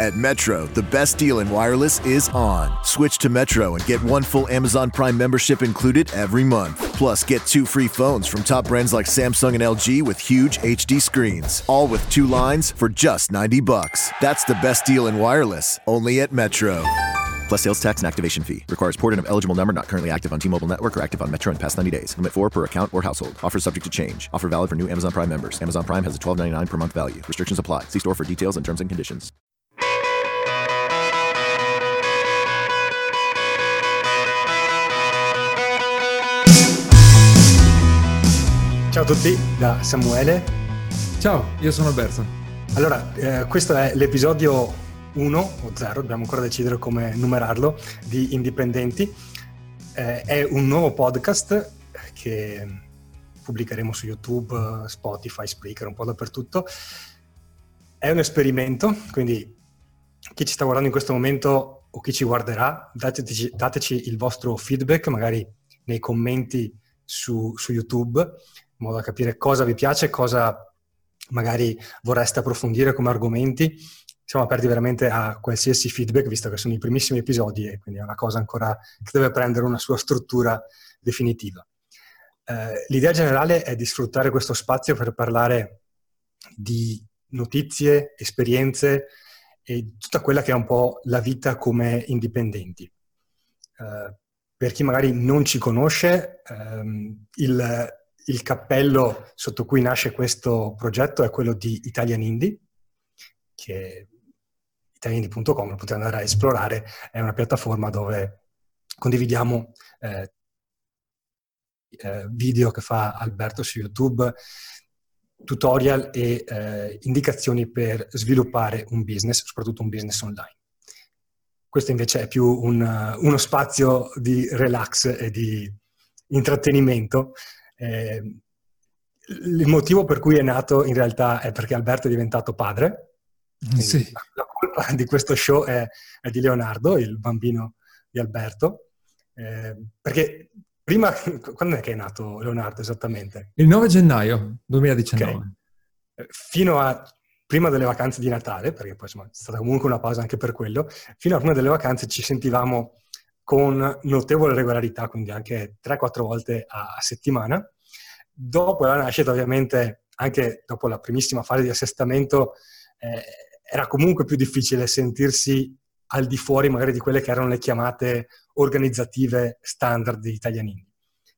At Metro, the best deal in wireless is on. Switch to Metro and get one full Amazon Prime membership included every month. Plus, get two free phones from top brands like Samsung and LG with huge HD screens, all with two lines for just 90 bucks. That's the best deal in wireless, only at Metro. Plus sales tax and activation fee. Requires porting of eligible number not currently active on T-Mobile network or active on Metro in past 90 days. Limit 4 per account or household. Offer subject to change. Offer valid for new Amazon Prime members. Amazon Prime has a $12.99 per month value. Restrictions apply. See store for details and terms and conditions. Ciao a tutti da Samuele. Ciao, io sono Alberto. Allora, eh, questo è l'episodio 1 o 0, dobbiamo ancora decidere come numerarlo, di Indipendenti. Eh, è un nuovo podcast che pubblicheremo su YouTube, Spotify, Spreaker, un po' dappertutto. È un esperimento, quindi chi ci sta guardando in questo momento o chi ci guarderà, dateci, dateci il vostro feedback, magari nei commenti su, su YouTube, in modo da capire cosa vi piace, cosa magari vorreste approfondire come argomenti. Siamo aperti veramente a qualsiasi feedback, visto che sono i primissimi episodi e quindi è una cosa ancora che deve prendere una sua struttura definitiva. Eh, l'idea generale è di sfruttare questo spazio per parlare di notizie, esperienze e tutta quella che è un po' la vita come indipendenti. Eh, per chi magari non ci conosce, ehm, il, il, cappello sotto cui nasce questo progetto è quello di Italian Indie, che italianindie.com lo potete andare a esplorare, è una piattaforma dove condividiamo eh, eh, video che fa Alberto su YouTube, tutorial e eh, indicazioni per sviluppare un business, soprattutto un business online. Questo invece è più un, uno spazio di relax e di intrattenimento. Eh, il motivo per cui è nato in realtà è perché Alberto è diventato padre. Sì. La colpa di questo show è, è, di Leonardo, il bambino di Alberto. Eh, perché prima, quando è che è nato Leonardo esattamente? Il 9 gennaio 2019. Okay. Eh, fino a prima delle vacanze di Natale, perché poi insomma, è stata comunque una pausa anche per quello, fino a prima delle vacanze ci sentivamo con notevole regolarità, quindi anche 3-4 volte a, settimana. Dopo la nascita, ovviamente, anche dopo la primissima fase di assestamento, eh, era comunque più difficile sentirsi al di fuori magari di quelle che erano le chiamate organizzative standard di italianini.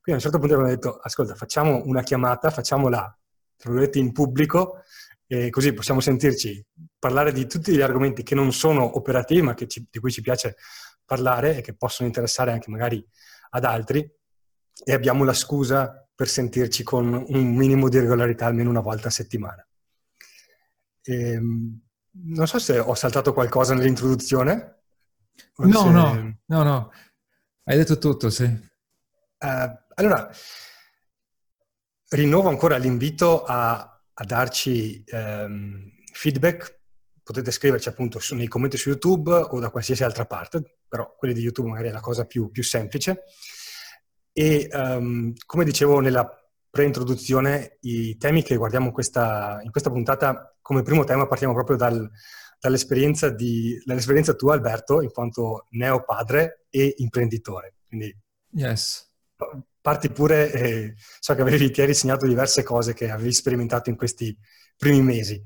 Quindi a un certo punto abbiamo detto, ascolta, facciamo una chiamata, facciamola, tra virgolette, in pubblico, e così possiamo sentirci parlare di tutti gli argomenti che non sono operativi ma ci, di cui ci piace parlare e che possono interessare anche magari ad altri e abbiamo la scusa per sentirci con un minimo di regolarità almeno una volta a settimana. E, ehm, non so se ho saltato qualcosa nell'introduzione. No, se... no, no, no, hai detto tutto, sì. Uh, allora, rinnovo ancora l'invito a a darci ehm, feedback, potete scriverci appunto su, nei commenti su YouTube o da qualsiasi altra parte, però quelli di YouTube magari è la cosa più, più semplice. E um, come dicevo nella pre-introduzione, i temi che guardiamo in questa, in questa puntata, come primo tema partiamo proprio dal, dall'esperienza, di, dall'esperienza tua Alberto, in quanto neo padre e imprenditore. Quindi yes parti pure, eh, so che avevi, ti hai insegnato diverse cose che avevi sperimentato in questi primi mesi.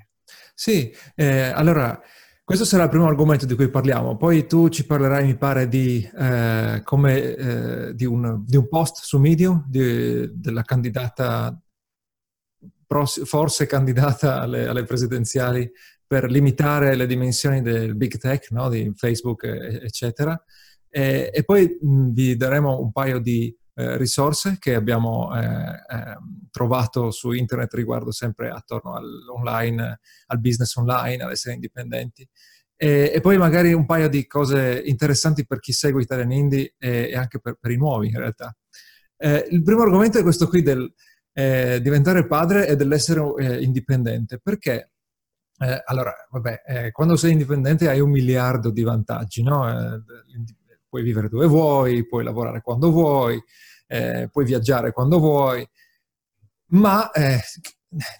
Sì, eh, allora questo sarà il primo argomento di cui parliamo, poi tu ci parlerai, mi pare, di, eh, come, eh, di, un, di un, post su Medium di, della candidata, forse candidata alle, alle, presidenziali per limitare le dimensioni del big tech, no? di Facebook, eccetera. E, e poi mh, vi daremo un paio di eh, risorse che abbiamo eh, eh, trovato su internet riguardo sempre attorno all'online, al business online, all'essere indipendenti. E, e, poi magari un paio di cose interessanti per chi segue Italian Indie e, e anche per, per, i nuovi in realtà. Eh, il primo argomento è questo qui del eh, diventare padre e dell'essere indipendente. Perché? Eh, allora, vabbè, eh, quando sei indipendente hai un miliardo di vantaggi, no? Eh, puoi vivere dove vuoi, puoi lavorare quando vuoi, eh, puoi viaggiare quando vuoi, ma eh,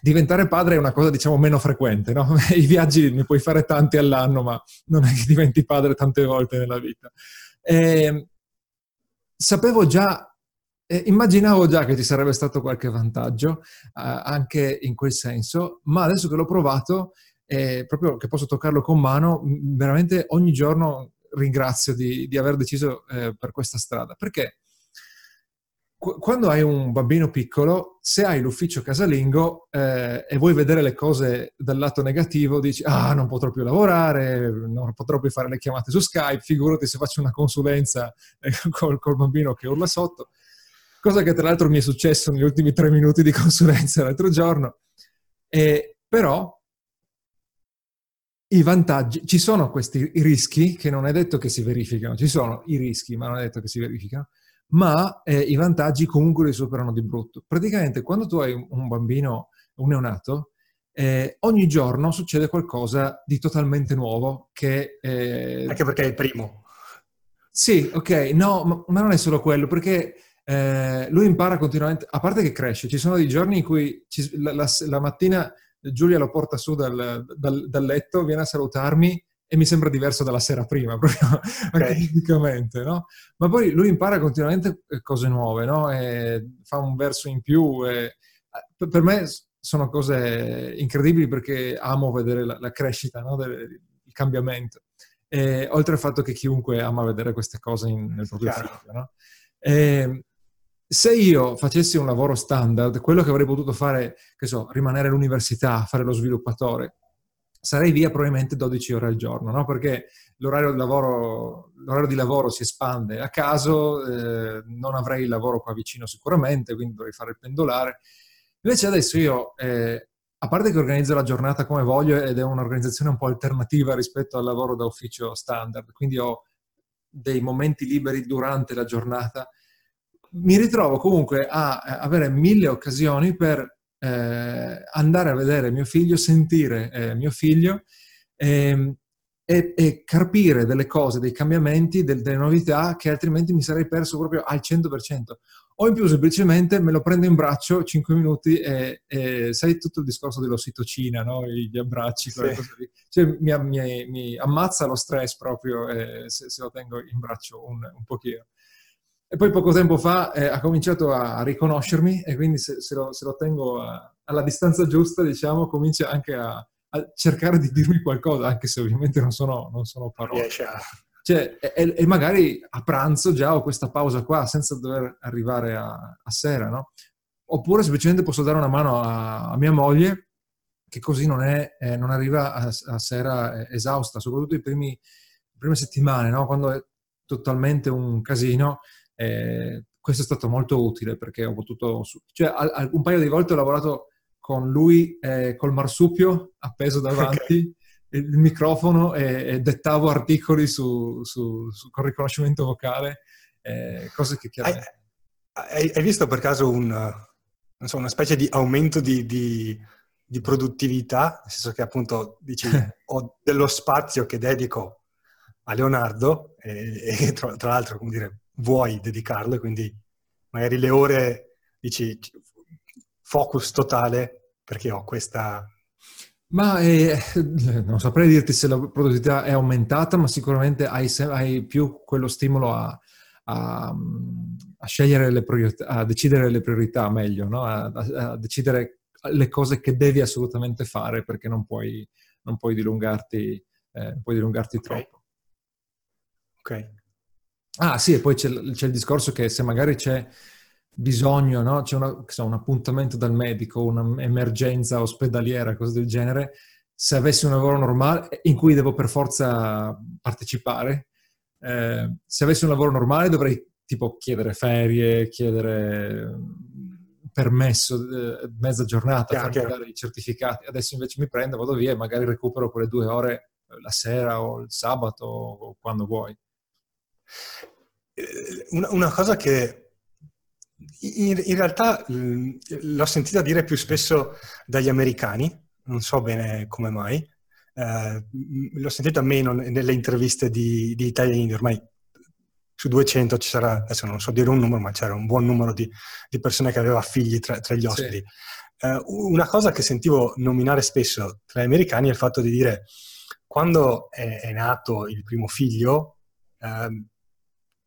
diventare padre è una cosa, diciamo, meno frequente, no? I viaggi ne puoi fare tanti all'anno, ma non è che diventi padre tante volte nella vita. E sapevo già, eh, immaginavo già che ci sarebbe stato qualche vantaggio eh, anche in quel senso, ma adesso che l'ho provato, eh, proprio che posso toccarlo con mano, veramente ogni giorno ringrazio di, di aver deciso eh, per questa strada. Perché? quando hai un bambino piccolo, se hai l'ufficio casalingo eh, e vuoi vedere le cose dal lato negativo, dici, ah, non potrò più lavorare, non potrò più fare le chiamate su Skype, figurati se faccio una consulenza eh, col, col, bambino che urla sotto. Cosa che tra l'altro mi è successo negli ultimi tre minuti di consulenza l'altro giorno. E, però i vantaggi, ci sono questi rischi che non è detto che si verificano, ci sono i rischi, ma non è detto che si verificano ma eh, i vantaggi comunque li superano di brutto. Praticamente quando tu hai un bambino, un neonato, eh, ogni giorno succede qualcosa di totalmente nuovo che... Eh... Anche perché è il primo. Sì, ok, no, ma, ma non è solo quello, perché eh, lui impara continuamente, a parte che cresce, ci sono dei giorni in cui ci, la, la, la, mattina Giulia lo porta su dal, dal, dal letto, viene a salutarmi e mi sembra diverso dalla sera prima, proprio okay. fisicamente, no? Ma poi lui impara continuamente eh, cose nuove, no? Fa un verso in più. E... Eh, per me sono cose incredibili perché amo vedere la, la crescita, no? Del, il cambiamento. E, oltre al fatto che chiunque ama vedere queste cose in, nel proprio Chiaro. figlio, no? E, se io facessi un lavoro standard, quello che avrei potuto fare, che so, rimanere all'università, fare lo sviluppatore, sarei via probabilmente 12 ore al giorno, no? perché l'orario di, lavoro, l'orario di lavoro si espande a caso, eh, non avrei il lavoro qua vicino sicuramente, quindi dovrei fare il pendolare. Invece adesso io, eh, a parte che organizzo la giornata come voglio ed è un'organizzazione un po' alternativa rispetto al lavoro da ufficio standard, quindi ho dei momenti liberi durante la giornata, mi ritrovo comunque a avere mille occasioni per eh, andare a vedere mio figlio, sentire eh, mio figlio eh, e, e, carpire delle cose, dei cambiamenti, del, delle novità che altrimenti mi sarei perso proprio al 100%. O in più semplicemente me lo prendo in braccio 5 minuti e, e sai tutto il discorso dell'ossitocina, no? gli abbracci, sì. cioè, mi, mi, mi, ammazza lo stress proprio eh, se, se, lo tengo in braccio un, un pochino. E poi poco tempo fa eh, ha cominciato a, riconoscermi e quindi se, se, lo, se lo, tengo a, alla distanza giusta, diciamo, comincia anche a, a, cercare di dirmi qualcosa, anche se ovviamente non sono, non sono parole. Cioè, e, e, magari a pranzo già ho questa pausa qua, senza dover arrivare a, sera, no? Oppure semplicemente posso dare una mano a, mia moglie, che così non, è, eh, non arriva a, sera eh, esausta, soprattutto i primi, le prime settimane, no? Quando è totalmente un casino eh, questo è stato molto utile perché ho potuto... Cioè, al, un paio di volte ho lavorato con lui eh, col marsupio appeso davanti, okay. il microfono e, e, dettavo articoli su, su, su, con riconoscimento vocale, eh, cose che chiaramente... Hai, hai, visto per caso un, so, una specie di aumento di, di, di, produttività, nel senso che appunto dici ho dello spazio che dedico a Leonardo e, e tra, tra l'altro, come dire, vuoi dedicarlo e quindi magari le ore dici focus totale perché ho questa... Ma eh, non saprei dirti se la produttività è aumentata, ma sicuramente hai, hai più quello stimolo a, a, a, scegliere le priorità, a decidere le priorità meglio, no? a, a, decidere le cose che devi assolutamente fare perché non puoi, non puoi dilungarti, eh, puoi dilungarti okay. troppo. Ok. Ah sì, e poi c'è, c'è, il discorso che se magari c'è bisogno, no? c'è una, so, un appuntamento dal medico, un'emergenza ospedaliera, cose del genere, se avessi un lavoro normale in cui devo per forza partecipare, eh, se avessi un lavoro normale dovrei tipo chiedere ferie, chiedere mm, permesso, eh, mezza giornata, chiaro, farmi dare i certificati. Adesso invece mi prendo, vado via e magari recupero quelle due ore eh, la sera o il sabato o quando vuoi. Eh, una, cosa che in, in, realtà l'ho sentita dire più spesso dagli americani, non so bene come mai, eh, l'ho sentita meno nelle interviste di, di italiani, ormai su 200 ci sarà, adesso non so dire un numero, ma c'era un buon numero di, di persone che aveva figli tra, tra gli ospiti. Sì. Uh, una cosa che sentivo nominare spesso tra gli americani è il fatto di dire quando è, è nato il primo figlio, uh,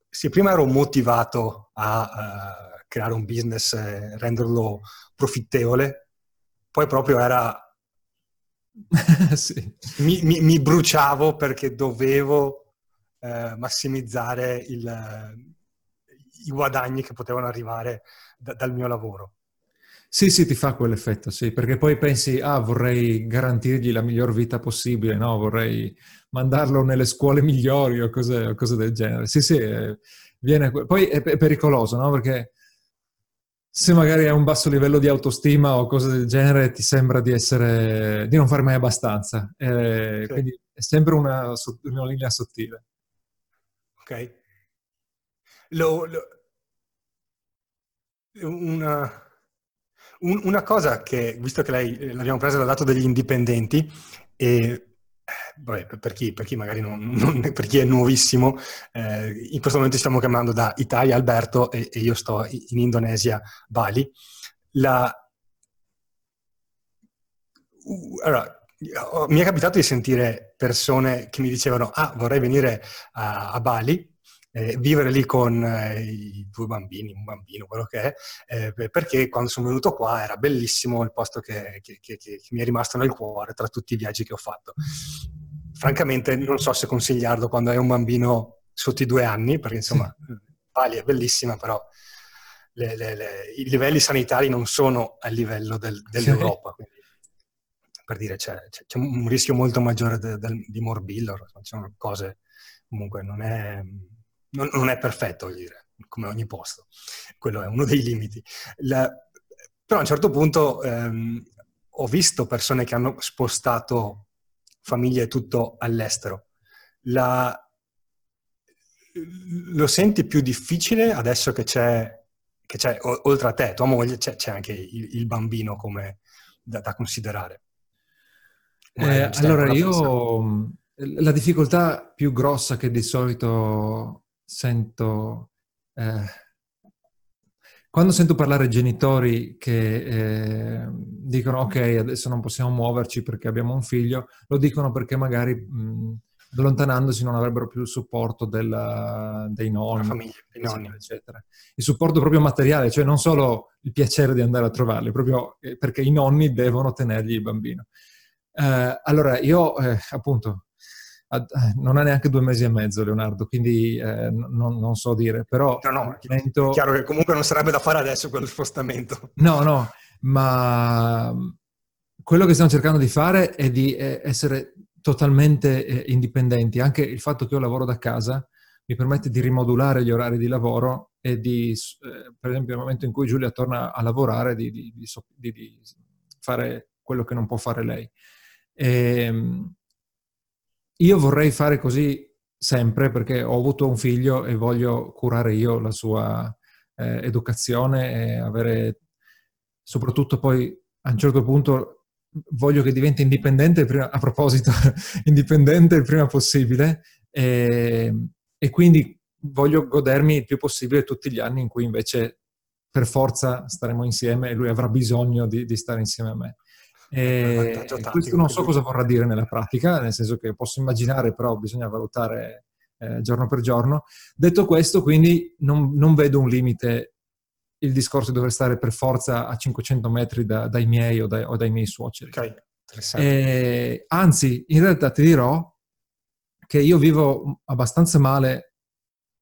sì, prima ero motivato a uh, creare un business e renderlo profittevole, poi proprio era... sì. mi, mi, mi, bruciavo perché dovevo eh, massimizzare il, i guadagni che potevano arrivare da, dal mio lavoro. Sì, sì, ti fa quell'effetto, sì, perché poi pensi, ah, vorrei garantirgli la miglior vita possibile, no? Vorrei mandarlo nelle scuole migliori o cose, o cose del genere. Sì, sì, eh, viene... Poi è, pericoloso, no? Perché se magari hai un basso livello di autostima o cose del genere, ti sembra di essere... di non fare mai abbastanza. Eh, sì. Quindi è sempre una, una linea sottile. Ok. Lo, lo, una un, una cosa che, visto che lei eh, l'abbiamo presa dal lato degli indipendenti, e Vabbè, per, chi, per, chi, magari non, non, per chi è nuovissimo, eh, in questo momento stiamo chiamando da Italia Alberto e, e io sto in Indonesia, Bali. La... Allora, mi è capitato di sentire persone che mi dicevano, ah, vorrei venire a, a Bali, eh, vivere lì con eh, i due bambini, un bambino, quello che è, eh, perché quando sono venuto qua era bellissimo il posto che, che, che, che, mi è rimasto nel cuore tra tutti i viaggi che ho fatto. Francamente non so se consigliarlo quando hai un bambino sotto i due anni, perché insomma Bali è bellissima, però le, le, le, i livelli sanitari non sono a livello del, dell'Europa. Quindi, per dire, c'è, c'è, un rischio molto maggiore de, de, di morbillo, sono cose, comunque non è non, non è perfetto, voglio dire, come ogni posto. Quello è uno dei limiti. La, però a un certo punto ehm, ho visto persone che hanno spostato famiglie e tutto all'estero. La, lo senti più difficile adesso che c'è, che c'è oltre a te, tua moglie, c'è, c'è anche il, il, bambino come da, da considerare? Eh, allora, io la difficoltà più grossa che di solito sento... Eh, quando sento parlare genitori che eh, dicono ok, adesso non possiamo muoverci perché abbiamo un figlio, lo dicono perché magari mh, allontanandosi non avrebbero più il supporto della, dei nonni, famiglia, eccetera, eccetera. Il supporto proprio materiale, cioè non solo il piacere di andare a trovarli, proprio eh, perché i nonni devono tenergli il bambino. Eh, allora, io eh, appunto non ha neanche due mesi e mezzo Leonardo, quindi eh, non, non, so dire, però... No, no, momento... è chiaro che comunque non sarebbe da fare adesso quello spostamento. No, no, ma quello che stiamo cercando di fare è di eh, essere totalmente eh, indipendenti. Anche il fatto che io lavoro da casa mi permette di rimodulare gli orari di lavoro e di, eh, per esempio nel momento in cui Giulia torna a lavorare, di, di, di fare quello che non può fare lei. E, ehm, io vorrei fare così sempre perché ho avuto un figlio e voglio curare io la sua eh, educazione e avere, soprattutto poi a un certo punto voglio che diventi indipendente, prima, a proposito, indipendente il prima possibile e, e quindi voglio godermi il più possibile tutti gli anni in cui invece per forza staremo insieme e lui avrà bisogno di, di stare insieme a me. E questo non so cosa vorrà dire nella pratica, nel senso che posso immaginare, però bisogna valutare eh, giorno per giorno. Detto questo, quindi non, non, vedo un limite il discorso di dover stare per forza a 500 metri da, dai miei o dai, o dai, miei suoceri. Ok, e, anzi, in realtà ti dirò che io vivo abbastanza male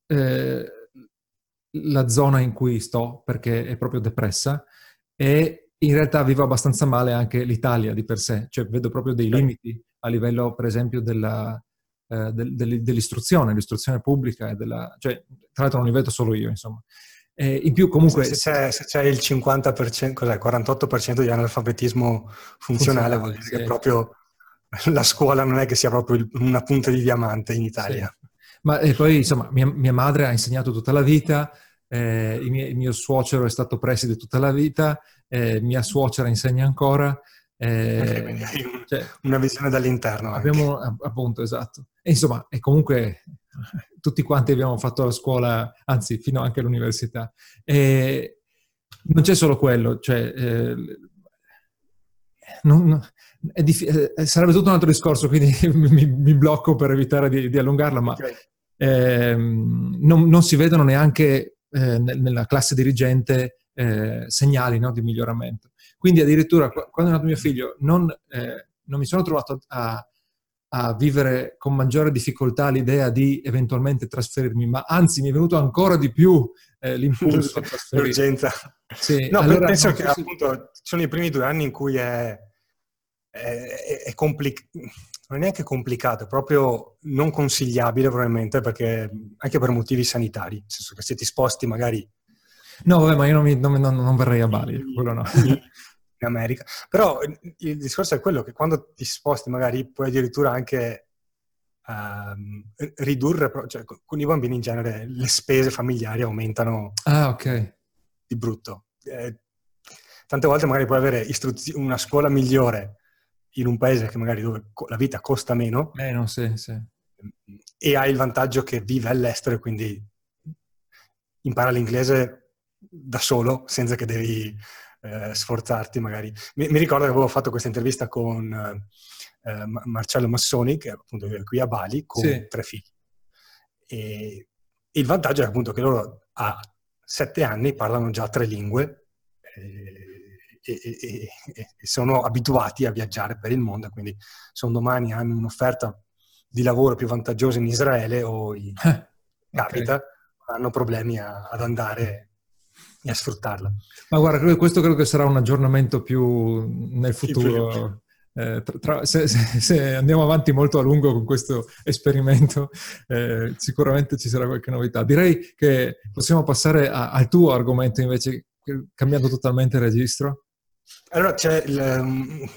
eh, la zona in cui sto perché è proprio depressa e in realtà vivo abbastanza male anche l'Italia di per sé, cioè vedo proprio dei limiti a livello, per esempio, della, eh, del, dell'istruzione, l'istruzione pubblica, e della, cioè, tra l'altro non li vedo solo io, insomma. E in più comunque... Se, se, c'è, se c'è, il 50%, cos'è, 48% di analfabetismo funzionale, vuol dire sì. che proprio la scuola non è che sia proprio una punta di diamante in Italia. Sì. Ma e poi, insomma, mia, mia, madre ha insegnato tutta la vita, eh, il, mio, suocero è stato preside tutta la vita, eh, mia suocera insegna ancora. Eh, okay, cioè, una visione dall'interno. Abbiamo, appunto, esatto. E insomma, e comunque tutti quanti abbiamo fatto la scuola, anzi, fino anche all'università. E non c'è solo quello, cioè, eh, non, non, diff- eh, sarebbe tutto un altro discorso, quindi mi, mi blocco per evitare di, di allungarla, ma okay. ehm, non, non, si vedono neanche eh, nella classe dirigente eh, segnali no, di miglioramento. Quindi addirittura quando è nato mio figlio non, eh, non mi sono trovato a, a, vivere con maggiore difficoltà l'idea di eventualmente trasferirmi, ma anzi mi è venuto ancora di più eh, l'impulso a trasferirmi. L'urgenza. Sì, no, allora, penso che si... appunto sono i primi due anni in cui è, è, è complicato non è neanche complicato, è proprio non consigliabile probabilmente perché anche per motivi sanitari, nel senso che se ti sposti magari No, vabbè, ma io non, mi, non, non, non verrei a Bali, quello no. In America. Però il discorso è quello che quando ti sposti magari puoi addirittura anche um, ridurre, cioè con i bambini in genere le spese familiari aumentano ah, okay. di brutto. Eh, tante volte magari puoi avere istruz- una scuola migliore in un paese che magari dove la vita costa meno. Meno, sì, sì. E hai il vantaggio che vive all'estero e quindi impara l'inglese da solo, senza che devi eh, sforzarti magari. Mi, mi, ricordo che avevo fatto questa intervista con eh, Marcello Massoni, che appunto è qui a Bali, con sì. tre figli. E il vantaggio è appunto che loro a sette anni parlano già tre lingue eh, e, e, e, e sono abituati a viaggiare per il mondo, quindi se un domani hanno un'offerta di lavoro più vantaggiosa in Israele o in, eh, capita, okay. hanno problemi a, ad andare e a sfruttarla. Ma guarda, questo credo che sarà un aggiornamento più nel futuro. Eh, tra, tra, se, se, se, andiamo avanti molto a lungo con questo esperimento, eh, sicuramente ci sarà qualche novità. Direi che possiamo passare a, al tuo argomento invece, cambiando totalmente il registro. Allora, c'è il, um,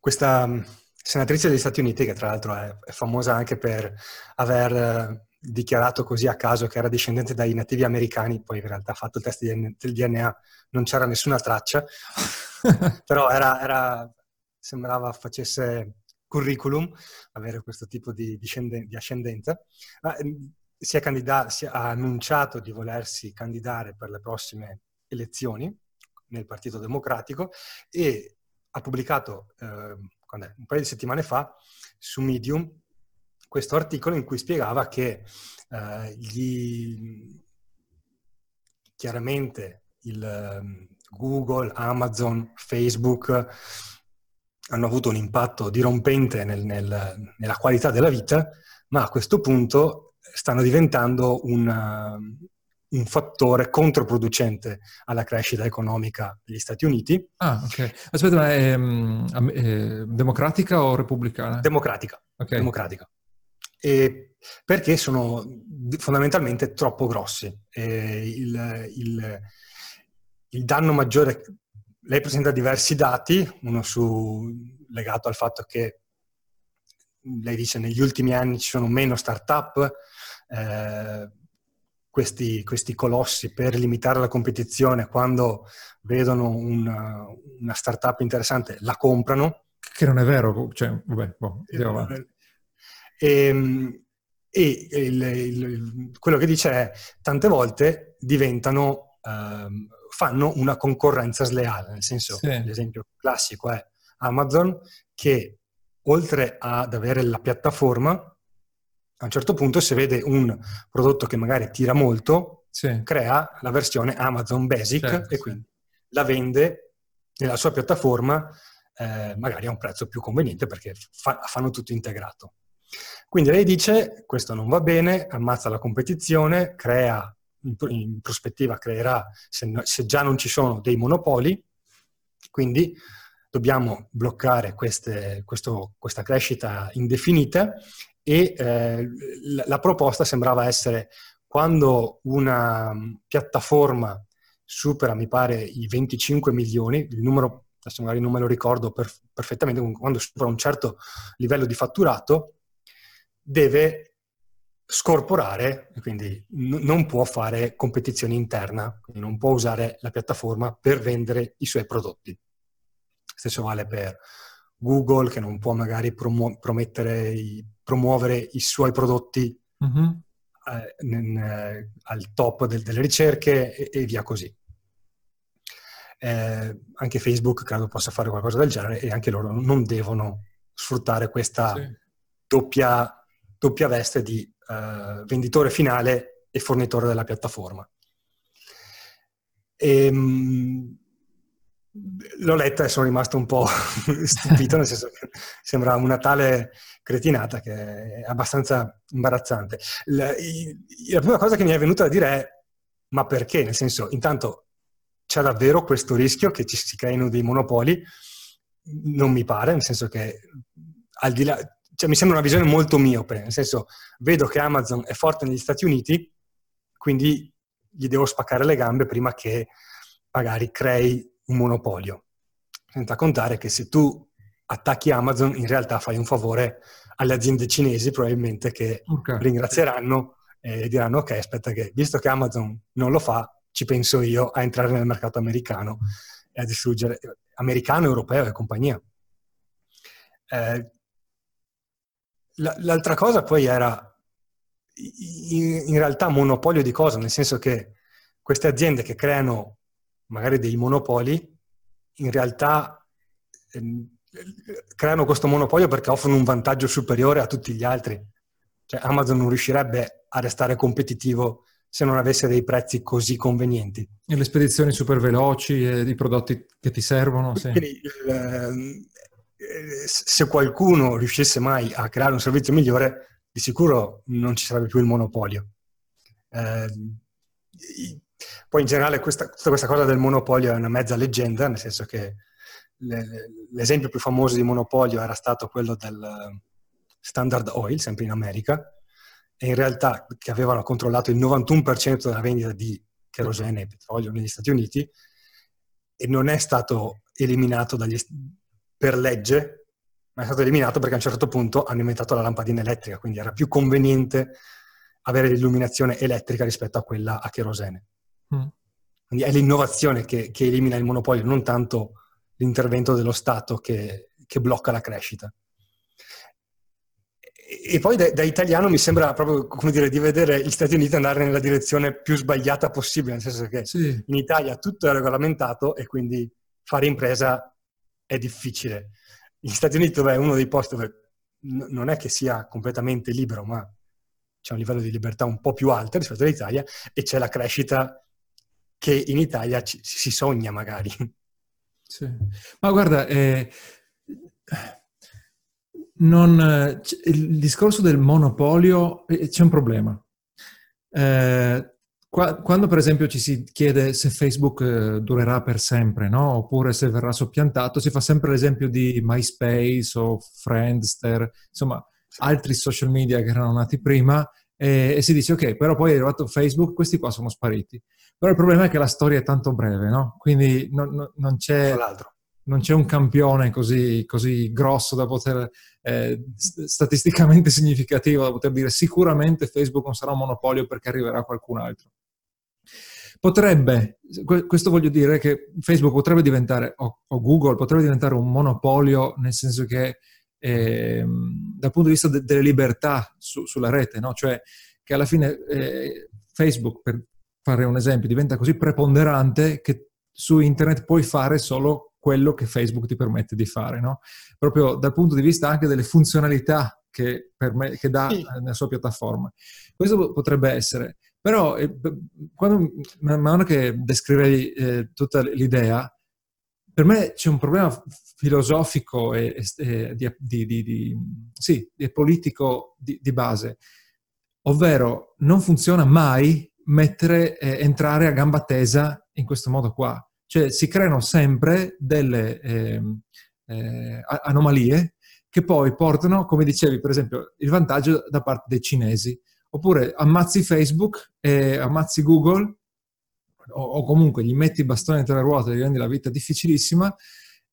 questa senatrice degli Stati Uniti, che tra l'altro è, è famosa anche per aver dichiarato così a caso che era discendente dai nativi americani, poi in realtà ha fatto il test del DNA, non c'era nessuna traccia, però era, era, sembrava facesse curriculum avere questo tipo di, discenden- di ascendenza. Ma, ehm, si, è candida- si ha annunciato di volersi candidare per le prossime elezioni nel Partito Democratico e ha pubblicato eh, un paio di settimane fa su Medium questo articolo in cui spiegava che eh, gli, chiaramente il, um, Google, Amazon, Facebook hanno avuto un impatto dirompente nel, nel, nella qualità della vita, ma a questo punto stanno diventando una, un fattore controproducente alla crescita economica degli Stati Uniti. Ah, ok. Aspetta, ma è, è democratica o repubblicana? Democratica. Okay. Democratica e perché sono fondamentalmente troppo grossi. Il, il, il, danno maggiore, lei presenta diversi dati, uno su, legato al fatto che lei dice negli ultimi anni ci sono meno start-up, eh, questi, questi, colossi per limitare la competizione quando vedono una, una start-up interessante la comprano. Che non è vero, cioè, vabbè, boh, andiamo avanti. E, ehm, e il, il, quello che dice è tante volte diventano, um, fanno una concorrenza sleale, nel senso, sì. l'esempio classico è Amazon che oltre ad avere la piattaforma, a un certo punto se vede un prodotto che magari tira molto, sì. crea la versione Amazon Basic certo, e quindi sì. la vende nella sua piattaforma eh, magari a un prezzo più conveniente perché fa, fanno tutto integrato. Quindi lei dice questo non va bene, ammazza la competizione, crea, in prospettiva creerà, se, se già non ci sono dei monopoli, quindi dobbiamo bloccare queste, questo, questa crescita indefinita e eh, la, la, proposta sembrava essere quando una piattaforma supera, mi pare, i 25 milioni, il numero, adesso magari non me lo ricordo per, perfettamente, quando supera un certo livello di fatturato, deve scorporare, quindi n- non può fare competizione interna, quindi non può usare la piattaforma per vendere i suoi prodotti. Stesso vale per Google che non può magari promu- i, promuovere i suoi prodotti mm-hmm. eh, in, eh, al top del, delle ricerche e, e via così. eh, anche Facebook credo possa fare qualcosa del genere e anche loro non devono sfruttare questa sì. doppia, doppia, veste di eh, venditore finale e fornitore della piattaforma. E, ehm, l'ho letta e sono rimasto un po' stupito, nel senso che sembra una tale cretinata che è abbastanza imbarazzante. La, la prima cosa che mi è venuta da dire è ma perché? Nel senso, intanto c'è davvero questo rischio che ci si creino dei monopoli? Non mi pare, nel senso che al di là, cioè, mi sembra una visione molto miope, nel senso, vedo che Amazon è forte negli Stati Uniti, quindi gli devo spaccare le gambe prima che magari crei un monopolio. Senza contare che se tu attacchi Amazon, in realtà fai un favore alle aziende cinesi, probabilmente che okay. ringrazieranno e diranno: Ok, aspetta, che visto che Amazon non lo fa, ci penso io a entrare nel mercato americano e a distruggere americano, europeo e compagnia. Eh, l'altra cosa poi era in, realtà monopolio di cosa? Nel senso che queste aziende che creano magari dei monopoli, in realtà eh, creano questo monopolio perché offrono un vantaggio superiore a tutti gli altri. Cioè Amazon non riuscirebbe a restare competitivo se non avesse dei prezzi così convenienti. E le spedizioni super veloci e i prodotti che ti servono. Sì. Quindi, eh, se qualcuno riuscisse mai a creare un servizio migliore, di sicuro non ci sarebbe più il monopolio. Eh, poi in generale questa, tutta questa cosa del monopolio è una mezza leggenda, nel senso che le, l'esempio più famoso di monopolio era stato quello del Standard Oil, sempre in America, e in realtà che avevano controllato il 91% della vendita di kerosene e petrolio negli Stati Uniti e non è stato eliminato dagli, per legge, ma è stato eliminato perché a un certo punto hanno inventato la lampadina elettrica, quindi era più conveniente avere l'illuminazione elettrica rispetto a quella a kerosene. Mm. Quindi è l'innovazione che, che, elimina il monopolio, non tanto l'intervento dello Stato che, che blocca la crescita. E, e poi da, da, italiano mi sembra proprio come dire, di vedere gli Stati Uniti andare nella direzione più sbagliata possibile, nel senso che sì. in Italia tutto è regolamentato e quindi fare impresa è difficile. Gli Stati Uniti dove è uno dei posti dove non è che sia completamente libero, ma c'è un livello di libertà un po' più alto rispetto all'Italia e c'è la crescita che in Italia ci, si sogna magari. Sì. Ma guarda, eh, non, il discorso del monopolio, eh, c'è un problema. Eh, qua, quando per esempio ci si chiede se Facebook eh, durerà per sempre, no? oppure se verrà soppiantato, si fa sempre l'esempio di MySpace o Friendster, insomma altri social media che erano nati prima e, e, si dice ok, però poi è arrivato Facebook, questi qua sono spariti. Però il problema è che la storia è tanto breve, no? Quindi non, non, c'è, non c'è, un campione così, così grosso da poter, eh, statisticamente significativo, da poter dire sicuramente Facebook non sarà un monopolio perché arriverà qualcun altro. Potrebbe, questo voglio dire che Facebook potrebbe diventare, o, o Google potrebbe diventare un monopolio nel senso che eh, dal punto di vista de- delle libertà su- sulla rete, no? cioè che alla fine eh, Facebook, per fare un esempio, diventa così preponderante che su internet puoi fare solo quello che Facebook ti permette di fare, no? proprio dal punto di vista anche delle funzionalità che, me- che dà sì. nella sua piattaforma. Questo potrebbe essere. Però eh, quando, man mano che descrivevi eh, tutta l'idea, per me c'è un problema filosofico e, e di, di, di, sì, e politico di, base, ovvero non funziona mai mettere, eh, entrare a gamba tesa in questo modo qua. Cioè si creano sempre delle eh, eh, anomalie che poi portano, come dicevi, per esempio, il vantaggio da parte dei cinesi. Oppure ammazzi Facebook e ammazzi Google o, o comunque gli metti i bastoni tra le ruote e gli rendi la vita difficilissima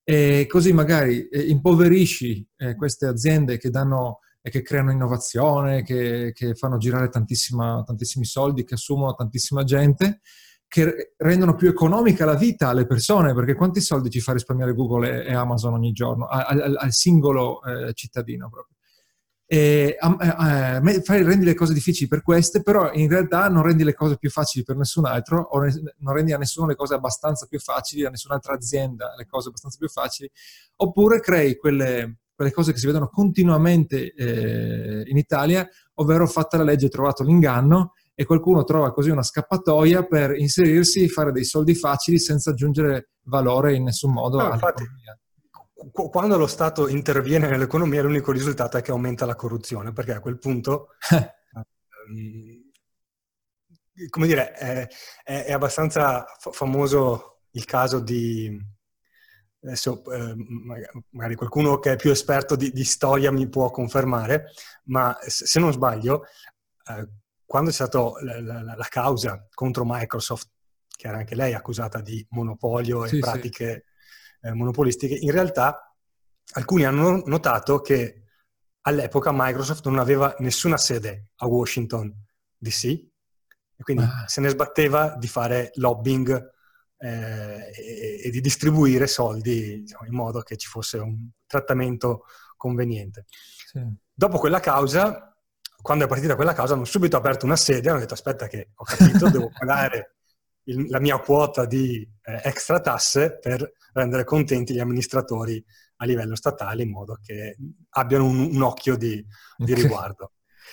e così magari eh, impoverisci eh, queste aziende che danno che creano innovazione, che, che fanno girare tantissimi soldi, che assumono tantissima gente, che rendono più economica la vita alle persone, perché quanti soldi ci fa risparmiare Google e, e Amazon ogni giorno, al, al, al singolo eh, cittadino proprio. E, eh, fai, rendi le cose difficili per queste, però in realtà non rendi le cose più facili per nessun altro, o non rendi a nessuno le cose abbastanza più facili, a nessun'altra azienda le cose abbastanza più facili, oppure crei quelle, quelle cose che si vedono continuamente eh, in Italia, ovvero fatta la legge, trovato l'inganno, e qualcuno trova così una scappatoia per inserirsi, fare dei soldi facili senza aggiungere valore in nessun modo no, all'economia. Infatti, quando lo Stato interviene nell'economia l'unico risultato è che aumenta la corruzione, perché a quel punto, ehm, come dire, è, è, abbastanza famoso il caso di, adesso eh, magari qualcuno che è più esperto di, di, storia mi può confermare, ma se non sbaglio, eh, quando c'è stata la, la, la, causa contro Microsoft, che era anche lei accusata di monopolio e sì, pratiche sì. Eh, monopolistiche, in realtà alcuni hanno notato che all'epoca Microsoft non aveva nessuna sede a Washington DC e quindi ah. se ne sbatteva di fare lobbying eh, e, e, di distribuire soldi diciamo, in modo che ci fosse un trattamento conveniente. Sì. Dopo quella causa quando è partita quella causa hanno subito aperto una sede e hanno detto aspetta che ho capito, devo pagare il, la mia quota di eh, extra tasse per rendere contenti gli amministratori a livello statale in modo che abbiano un, un occhio di, di okay. riguardo.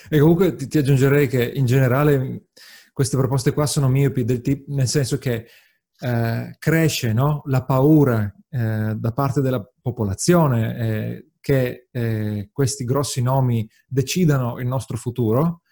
E comunque ti, ti, aggiungerei che in generale queste proposte qua sono miopi del tipo, nel senso che eh, cresce no? la paura eh, da parte della popolazione eh, che eh, questi grossi nomi decidano il nostro futuro,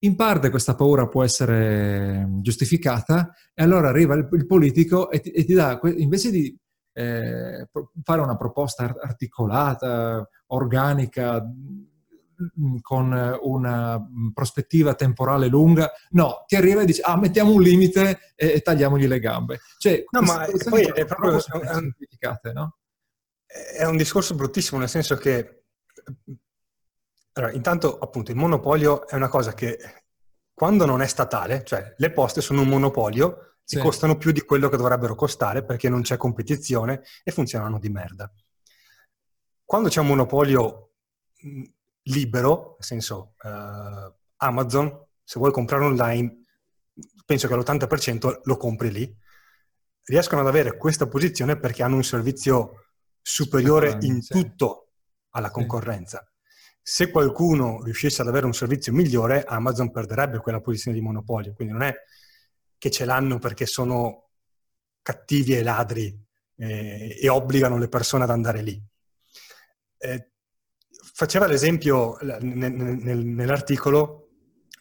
in parte questa paura può essere giustificata e allora arriva il, il politico e ti, e ti, dà, invece di eh, fare una proposta articolata, organica, mm, con una prospettiva temporale lunga, no, ti arriva e dici, ah, mettiamo un limite e, e tagliamogli le gambe. Cioè, no, ma poi è proprio semplificate, no? è un discorso bruttissimo, nel senso che, allora, intanto, appunto, il monopolio è una cosa che quando non è statale, cioè le poste sono un monopolio, sì. costano più di quello che dovrebbero costare perché non c'è competizione e funzionano di merda. Quando c'è un monopolio libero, nel senso uh, Amazon, se vuoi comprare online, penso che l'80% lo compri lì, riescono ad avere questa posizione perché hanno un servizio superiore in tutto alla concorrenza. Se qualcuno riuscisse ad avere un servizio migliore, Amazon perderebbe quella posizione di monopolio. Quindi non è che ce l'hanno perché sono cattivi e ladri eh, e obbligano le persone ad andare lì. Eh, faceva l'esempio nel, nel, nell'articolo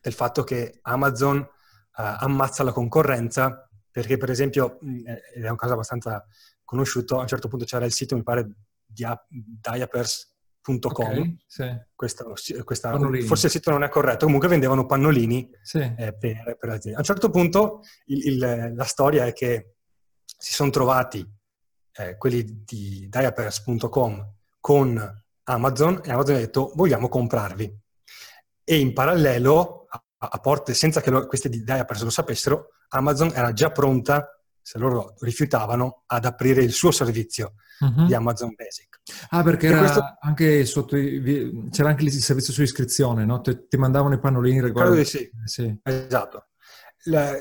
del fatto che Amazon eh, ammazza la concorrenza perché per esempio, ed è un caso abbastanza conosciuto, a un certo punto c'era il sito, mi pare, di diapers.com. Okay, sì. questa, questa, forse il sito non è corretto, comunque vendevano pannolini sì. eh, per, per l'azienda. A un certo punto il, il, la storia è che si sono trovati eh, quelli di diapers.com con Amazon e Amazon ha detto vogliamo comprarvi. E in parallelo, a, a porte senza che lo, questi di Diapers lo sapessero, Amazon era già pronta se loro rifiutavano, ad aprire il suo servizio uh-huh. di Amazon Basic. Ah, perché era questo... anche sotto, c'era anche il servizio su iscrizione, no? Ti, ti mandavano i pannolini riguardo... Credo di sì, sì. esatto. La,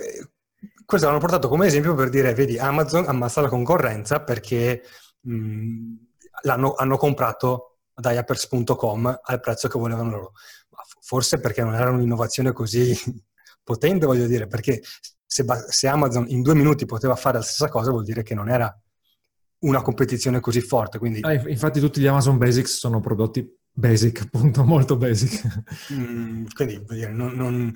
questo l'hanno portato come esempio per dire, vedi, Amazon ammazza la concorrenza perché mh, hanno comprato da Yappers.com al prezzo che volevano loro. Ma forse perché non era un'innovazione così potente, voglio dire, perché se, se, Amazon in due minuti poteva fare la stessa cosa, vuol dire che non era una competizione così forte. Quindi... Ah, infatti tutti gli Amazon Basics sono prodotti basic, appunto, molto basic. Mm, quindi, non... non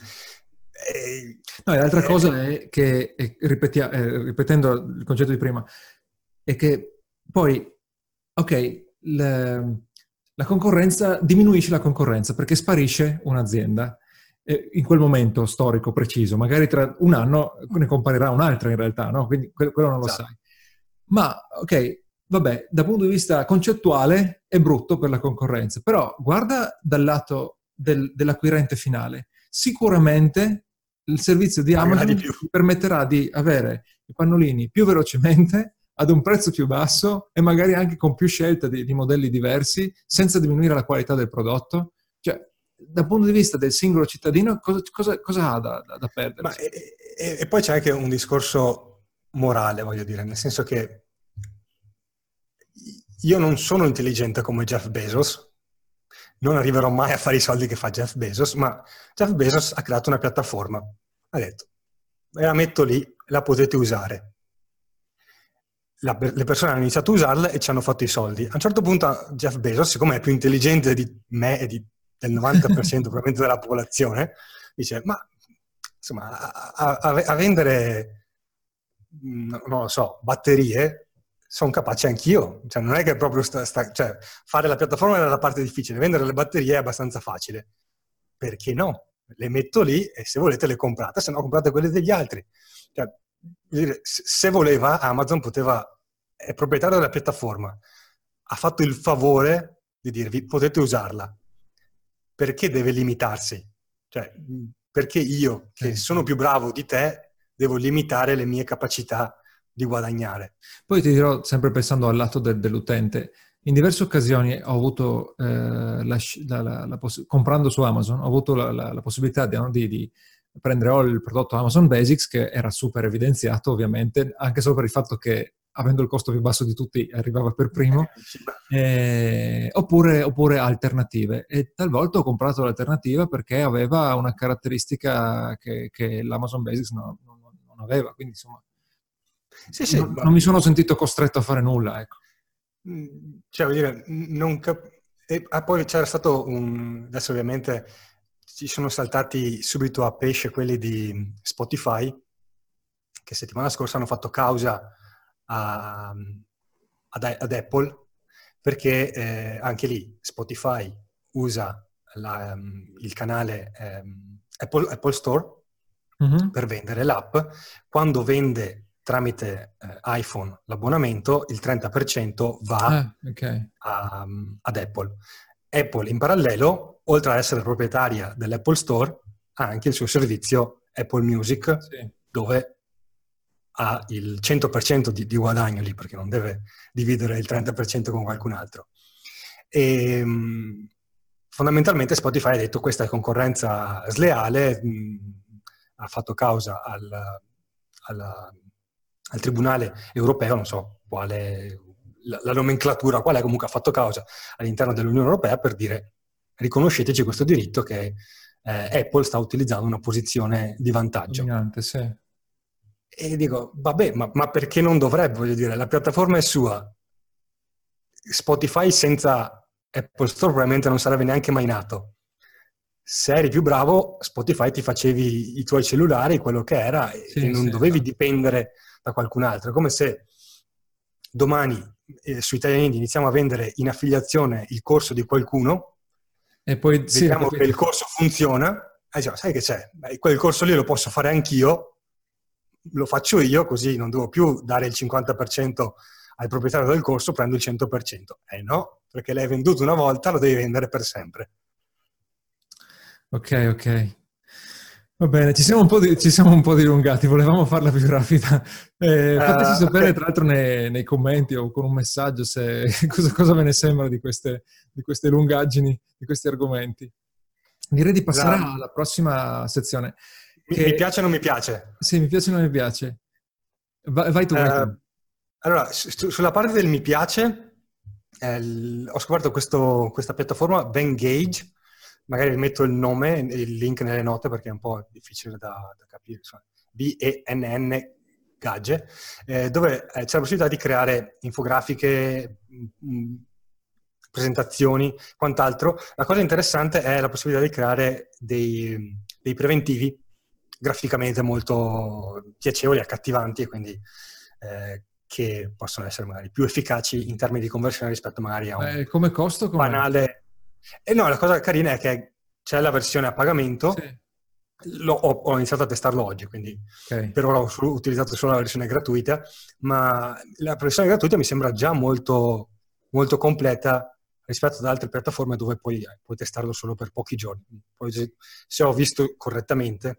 eh, no, l'altra eh, cosa è che, è, ripetia, eh, ripetendo il concetto di prima, è che poi, ok, le, la concorrenza, diminuisce la concorrenza perché sparisce un'azienda in quel momento storico preciso, magari tra un anno ne comparirà un'altra in realtà, no? Quindi quello non lo esatto. sai. Ma ok, vabbè, dal punto di vista concettuale è brutto per la concorrenza, però guarda dal lato del, dell'acquirente finale. Sicuramente il servizio di Amazon di ti permetterà di avere i pannolini più velocemente, ad un prezzo più basso e magari anche con più scelta di, di modelli diversi, senza diminuire la qualità del prodotto Cioè, dal punto di vista del singolo cittadino, cosa, cosa, cosa ha da, da, da perdere? Ma, e, e, e, poi c'è anche un discorso morale, voglio dire, nel senso che io non sono intelligente come Jeff Bezos, non arriverò mai a fare i soldi che fa Jeff Bezos, ma Jeff Bezos ha creato una piattaforma. Ha detto, ve la metto lì, la potete usare. La, le persone hanno iniziato a usarla e ci hanno fatto i soldi. A un certo punto Jeff Bezos, siccome è più intelligente di me e di, del 90% probabilmente della popolazione, dice, ma insomma, a, a, a vendere, non lo so, batterie sono capace anch'io. Cioè, non è che proprio sta, sta, cioè, fare la piattaforma è la parte difficile, vendere le batterie è abbastanza facile. Perché no? Le metto lì e se volete le comprate, se no comprate quelle degli altri. Cioè, se voleva, Amazon poteva, è proprietario della piattaforma, ha fatto il favore di dirvi potete usarla. Perché deve limitarsi? Cioè, perché io, che sono più bravo di te, devo limitare le mie capacità di guadagnare. Poi ti dirò, sempre pensando al lato del, dell'utente, in diverse occasioni ho avuto, eh, la, la, la, poss- comprando su Amazon, ho avuto la, possibilità di, di, di prendere il prodotto Amazon Basics, che era super evidenziato ovviamente, anche solo per il fatto che avendo il costo più basso di tutti arrivava per primo, eh, eh oppure, oppure, alternative. E talvolta ho comprato l'alternativa perché aveva una caratteristica che, che l'Amazon Basics no, non, non aveva, quindi insomma sì, sì, non, non, mi sono sentito costretto a fare nulla, ecco. Mm, cioè, vuol dire, non cap- e, ah, poi c'era stato un... Adesso ovviamente ci sono saltati subito a pesce quelli di Spotify, che settimana scorsa hanno fatto causa a, ad, ad, Apple, perché eh, anche lì Spotify usa la, um, il canale um, Apple, Apple, Store mm-hmm. per vendere l'app. Quando vende tramite eh, iPhone l'abbonamento, il 30% va ah, okay. a, ad Apple. Apple in parallelo, oltre ad essere proprietaria dell'Apple Store, ha anche il suo servizio Apple Music, sì. dove ha il 100% di, di, guadagno lì, perché non deve dividere il 30% con qualcun altro. E, ehm, fondamentalmente Spotify ha detto questa è concorrenza sleale, mh, ha fatto causa al, alla al Tribunale europeo, non so quale, la, la nomenclatura, quale comunque ha fatto causa all'interno dell'Unione Europea per dire riconosceteci questo diritto che eh, Apple sta utilizzando una posizione di vantaggio. Dominante, sì. E dico, vabbè, ma, ma, perché non dovrebbe? Voglio dire, la piattaforma è sua. Spotify senza Apple Store probabilmente non sarebbe neanche mai nato. Se eri più bravo, Spotify ti facevi i tuoi cellulari, quello che era, sì, e non sì, dovevi esatto. dipendere da qualcun altro. È come se domani eh, su Italiani iniziamo a vendere in affiliazione il corso di qualcuno e poi vediamo sì, che il corso funziona. Eh, diciamo, sai che c'è? Beh, quel corso lì lo posso fare anch'io, lo faccio io, così non devo più dare il 50% al proprietario del corso, prendo il 100%. Eh no, perché l'hai venduto una volta, lo devi vendere per sempre. Ok, ok. Va bene, ci siamo un po', di, siamo un po dilungati, volevamo farla più rapida. Eh, fateci uh, sapere okay. tra l'altro nei, nei, commenti o con un messaggio se, cosa, cosa, ve ne sembra di queste, di queste lungaggini, di questi argomenti. Direi di passare no. alla prossima sezione. Che... Mi piace o non mi piace? Sì, mi piace o non mi piace. Vai, vai tu, vai tu. Allora, su, sulla parte del mi piace, eh, ho scoperto questo, questa piattaforma, Bengage, magari metto il nome e il link nelle note perché è un po' difficile da, da capire, B-E-N-N Gage, eh, dove eh, c'è la possibilità di creare infografiche, mh, mm, presentazioni, quant'altro. La cosa interessante è la possibilità di creare dei, dei preventivi graficamente molto piacevoli, accattivanti e quindi eh, che possono essere magari più efficaci in termini di conversione rispetto magari a un eh, come costo, com'è? banale e no, la cosa carina è che c'è la versione a pagamento. Sì. Ho, ho, iniziato a testarlo oggi, quindi okay. per ora ho utilizzato solo la versione gratuita, ma la versione gratuita mi sembra già molto, molto completa rispetto ad altre piattaforme dove puoi, puoi testarlo solo per pochi giorni. Poi se ho visto correttamente,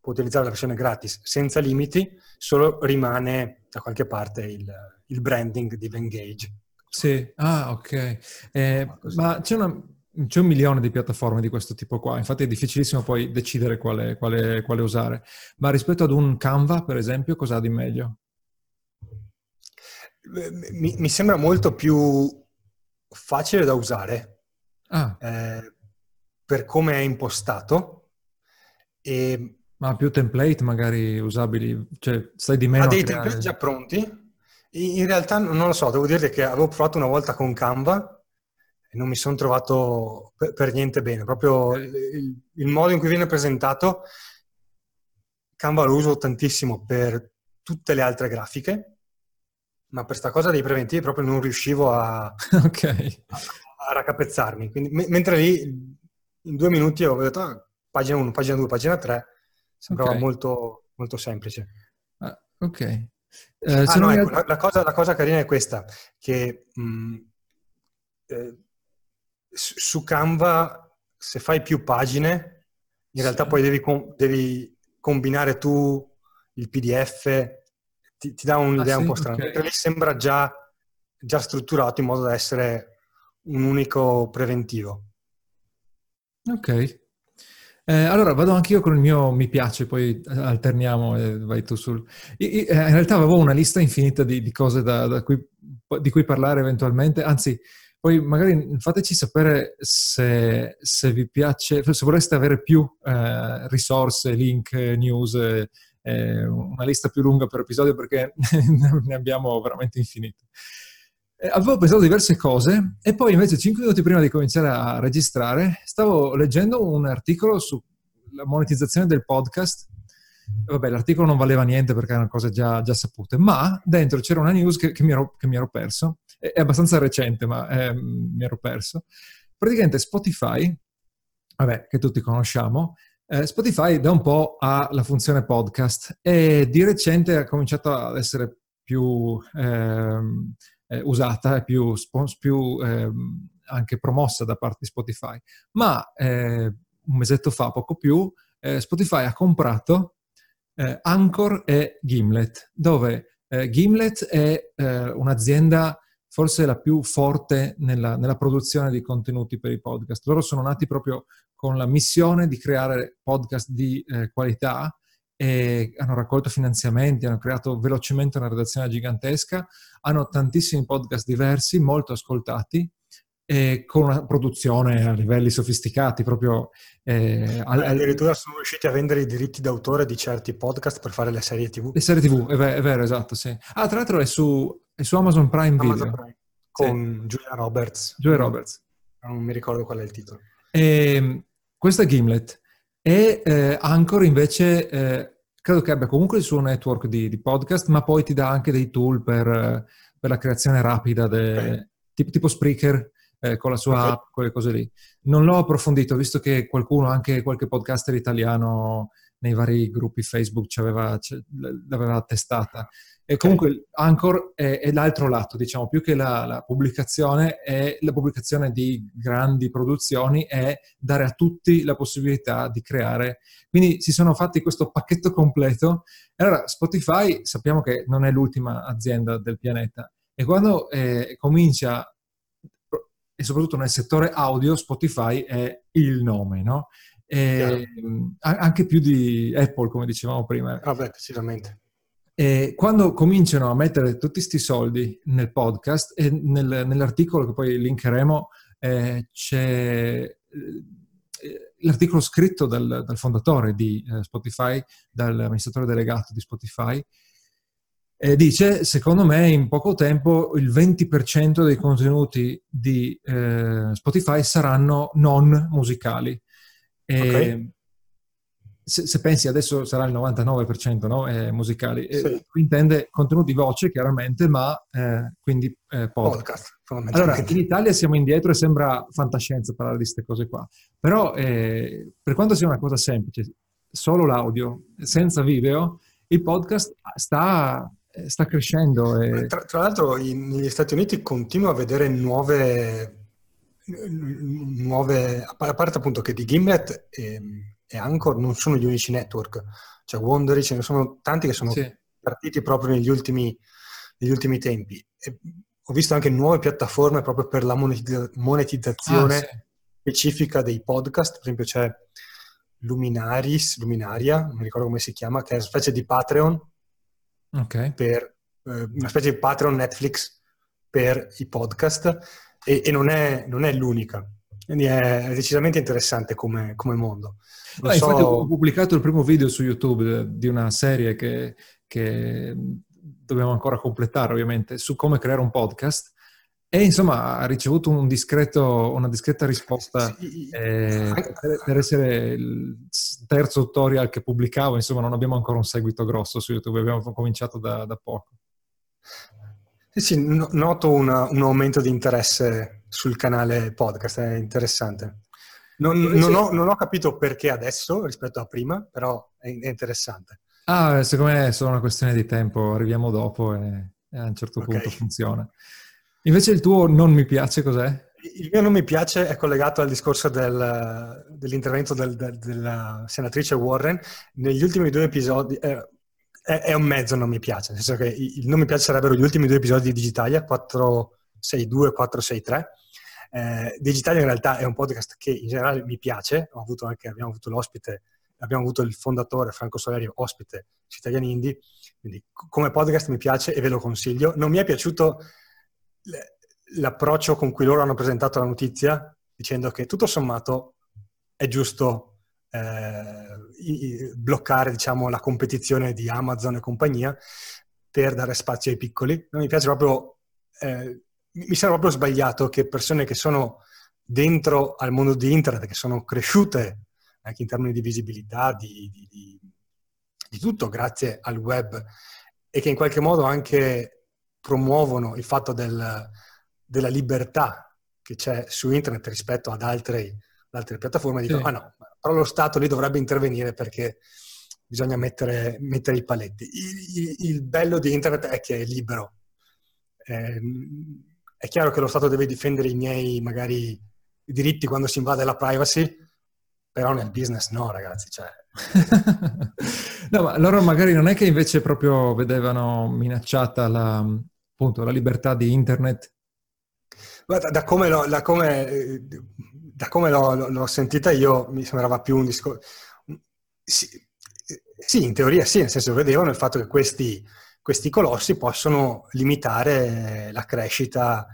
puoi utilizzare la versione gratis senza limiti, solo rimane da qualche parte il, il branding di Vengage. Sì, ah ok. Eh, ma c'è una... c'è un milione di piattaforme di questo tipo qua, infatti è difficilissimo poi decidere quale, quale, quale usare. Ma rispetto ad un Canva, per esempio, cosa ha di meglio? Mi, mi sembra molto più facile da usare ah. eh, per come è impostato. E... Ma più template magari usabili, cioè stai di meno... Ha dei template già pronti? In realtà non lo so, devo dire che avevo provato una volta con Canva e non mi sono trovato per, per niente bene. Proprio il, il, modo in cui viene presentato, Canva lo uso tantissimo per tutte le altre grafiche, ma per questa cosa dei preventivi proprio non riuscivo a, okay. a, a raccapezzarmi. Quindi, m- mentre lì in due minuti ho detto ah, pagina 1, pagina 2, pagina 3, sembrava okay. molto, molto semplice. Ah, ok. Eh, ah, no, ecco, la, la, cosa, la, cosa, carina è questa, che mh, eh, su Canva se fai più pagine, in realtà poi devi, devi, combinare tu il PDF, ti, ti dà un'idea ah, sì? un po' strana. Okay. Perché lì sembra già, già strutturato in modo da essere un unico preventivo. Ok. Eh, allora vado anch'io con il mio mi piace, poi alterniamo e vai tu sul... Io, io, in realtà avevo una lista infinita di, di cose da, da cui, di cui parlare eventualmente, anzi poi magari fateci sapere se, se vi piace, se vorreste avere più eh, risorse, link, news, eh, una lista più lunga per episodio perché ne abbiamo veramente infinite. Eh, avevo pensato diverse cose e poi invece 5 minuti prima di cominciare a registrare stavo leggendo un articolo sulla monetizzazione del podcast. Vabbè, l'articolo non valeva niente perché erano cose già, già sapute, ma dentro c'era una news che, che, mi, ero, che mi ero perso è abbastanza recente, ma eh, mi ero perso. Praticamente Spotify, vabbè, che tutti conosciamo, eh, Spotify da un po' ha la funzione podcast e di recente ha cominciato ad essere più ehm, eh, usata e più, più ehm, anche promossa da parte di Spotify. Ma eh, un mesetto fa, poco più, eh, Spotify ha comprato eh, Anchor e Gimlet, dove eh, Gimlet è un'azienda forse la più forte nella, nella, produzione di contenuti per i podcast. Loro sono nati proprio con la missione di creare podcast di eh, qualità hanno raccolto finanziamenti, hanno creato velocemente una redazione gigantesca, hanno tantissimi podcast diversi, molto ascoltati e con una produzione a livelli sofisticati, proprio... Eh, al, addirittura sono riusciti a vendere i diritti d'autore di certi podcast per fare le serie TV. Le serie TV, è, vero, è vero esatto, sì. Ah, tra l'altro è su, è su Amazon Prime Amazon Video. Prime, con sì. Giulia Roberts. Giulia Roberts. Non mi ricordo qual è il titolo. E, ehm, questa è Gimlet. E eh, Anchor invece... Eh, credo che abbia comunque il suo network di, di, podcast, ma poi ti dà anche dei tool per, per la creazione rapida, de, okay. tipo, tipo Spreaker, eh, con la sua app, quelle cose lì. Non l'ho approfondito, visto che qualcuno, anche qualche podcaster italiano nei vari gruppi Facebook aveva, l'aveva testata. E comunque Anchor è, è, l'altro lato, diciamo, più che la, la, pubblicazione, è la pubblicazione di grandi produzioni è dare a tutti la possibilità di creare. Quindi si sono fatti questo pacchetto completo. Allora Spotify sappiamo che non è l'ultima azienda del pianeta e quando eh, comincia e soprattutto nel settore audio Spotify è il nome, no? E, anche più di Apple, come dicevamo prima. Ah, decisamente. E quando cominciano a mettere tutti questi soldi nel podcast e nel, nell'articolo che poi linkeremo eh, c'è eh, l'articolo scritto dal, dal fondatore di eh, Spotify, dall'amministratore delegato di Spotify, eh, dice, secondo me in poco tempo il 20% dei contenuti di eh, Spotify saranno non musicali. Okay. se, se, pensi adesso sarà il 99% no? eh, musicali. Sì. intende contenuti voce chiaramente, ma eh, quindi eh, podcast. podcast allora, in Italia siamo indietro e sembra fantascienza parlare di queste cose qua. Però eh, per quanto sia una cosa semplice, solo l'audio, senza video, il podcast sta sta crescendo. E... Tra, tra, l'altro in, negli Stati Uniti continuo a vedere nuove, nuove a parte appunto che di Gimlet e, e, Anchor non sono gli unici network, cioè Wondery ce ne sono tanti che sono sì. partiti proprio negli ultimi, negli ultimi tempi. E ho visto anche nuove piattaforme proprio per la monetizzazione. Ah, sì. specifica dei podcast, per esempio c'è Luminaris, Luminaria, non mi ricordo come si chiama, che è una specie di Patreon, okay. per, eh, una specie di Patreon Netflix per i podcast e, e non, è, non, è, l'unica. Quindi è decisamente interessante come, come mondo. Ah, so... Infatti ho pubblicato il primo video su YouTube di una serie che, che dobbiamo ancora completare ovviamente, su come creare un podcast e insomma ha ricevuto un discreto, una discreta risposta eh, per essere il terzo tutorial che pubblicavo, insomma non abbiamo ancora un seguito grosso su YouTube, abbiamo cominciato da, da poco. Sì, sì, noto una, un aumento di interesse sul canale podcast, è interessante. Non, eh, non, ho, non, ho, capito perché adesso rispetto a prima, però è, è, interessante. Ah, secondo me è solo una questione di tempo, arriviamo dopo e, e a un certo okay. punto funziona. Invece il tuo non mi piace cos'è? Il mio non mi piace è collegato al discorso del, dell'intervento del, del, della senatrice Warren. Negli ultimi due episodi, eh, è, è, un mezzo non mi piace, nel senso che il non mi piace sarebbero gli ultimi due episodi di Digitalia, 462 e 463. Eh, Digitalia in realtà è un podcast che in generale mi piace, avuto anche, abbiamo avuto l'ospite, abbiamo avuto il fondatore Franco Solerio ospite su Italiani Indie, quindi come podcast mi piace e ve lo consiglio. Non mi è piaciuto l'approccio con cui loro hanno presentato la notizia, dicendo che tutto sommato è giusto eh, bloccare diciamo, la competizione di Amazon e compagnia per dare spazio ai piccoli. Non mi piace proprio, eh, mi sembra proprio sbagliato che persone che sono dentro al mondo di internet, che sono cresciute anche in termini di visibilità, di, di, di, di tutto grazie al web e che in qualche modo anche promuovono il fatto del, della libertà che c'è su internet rispetto ad altre, ad altre piattaforme, dicono, sì. ah no, però lo Stato lì dovrebbe intervenire perché bisogna mettere, mettere i paletti. Il, il, il, bello di internet è che è libero. Eh, è chiaro che lo Stato deve difendere i miei, magari, diritti quando si invade la privacy, però nel business no, ragazzi. Cioè... no, ma loro magari non è che invece proprio vedevano minacciata la, appunto, la libertà di internet? Guarda, da come, l'ho, da come, da come l'ho, l'ho, sentita io mi sembrava più un discorso... Sì, sì, in teoria sì, nel senso vedevano il fatto che questi, questi colossi possono limitare la crescita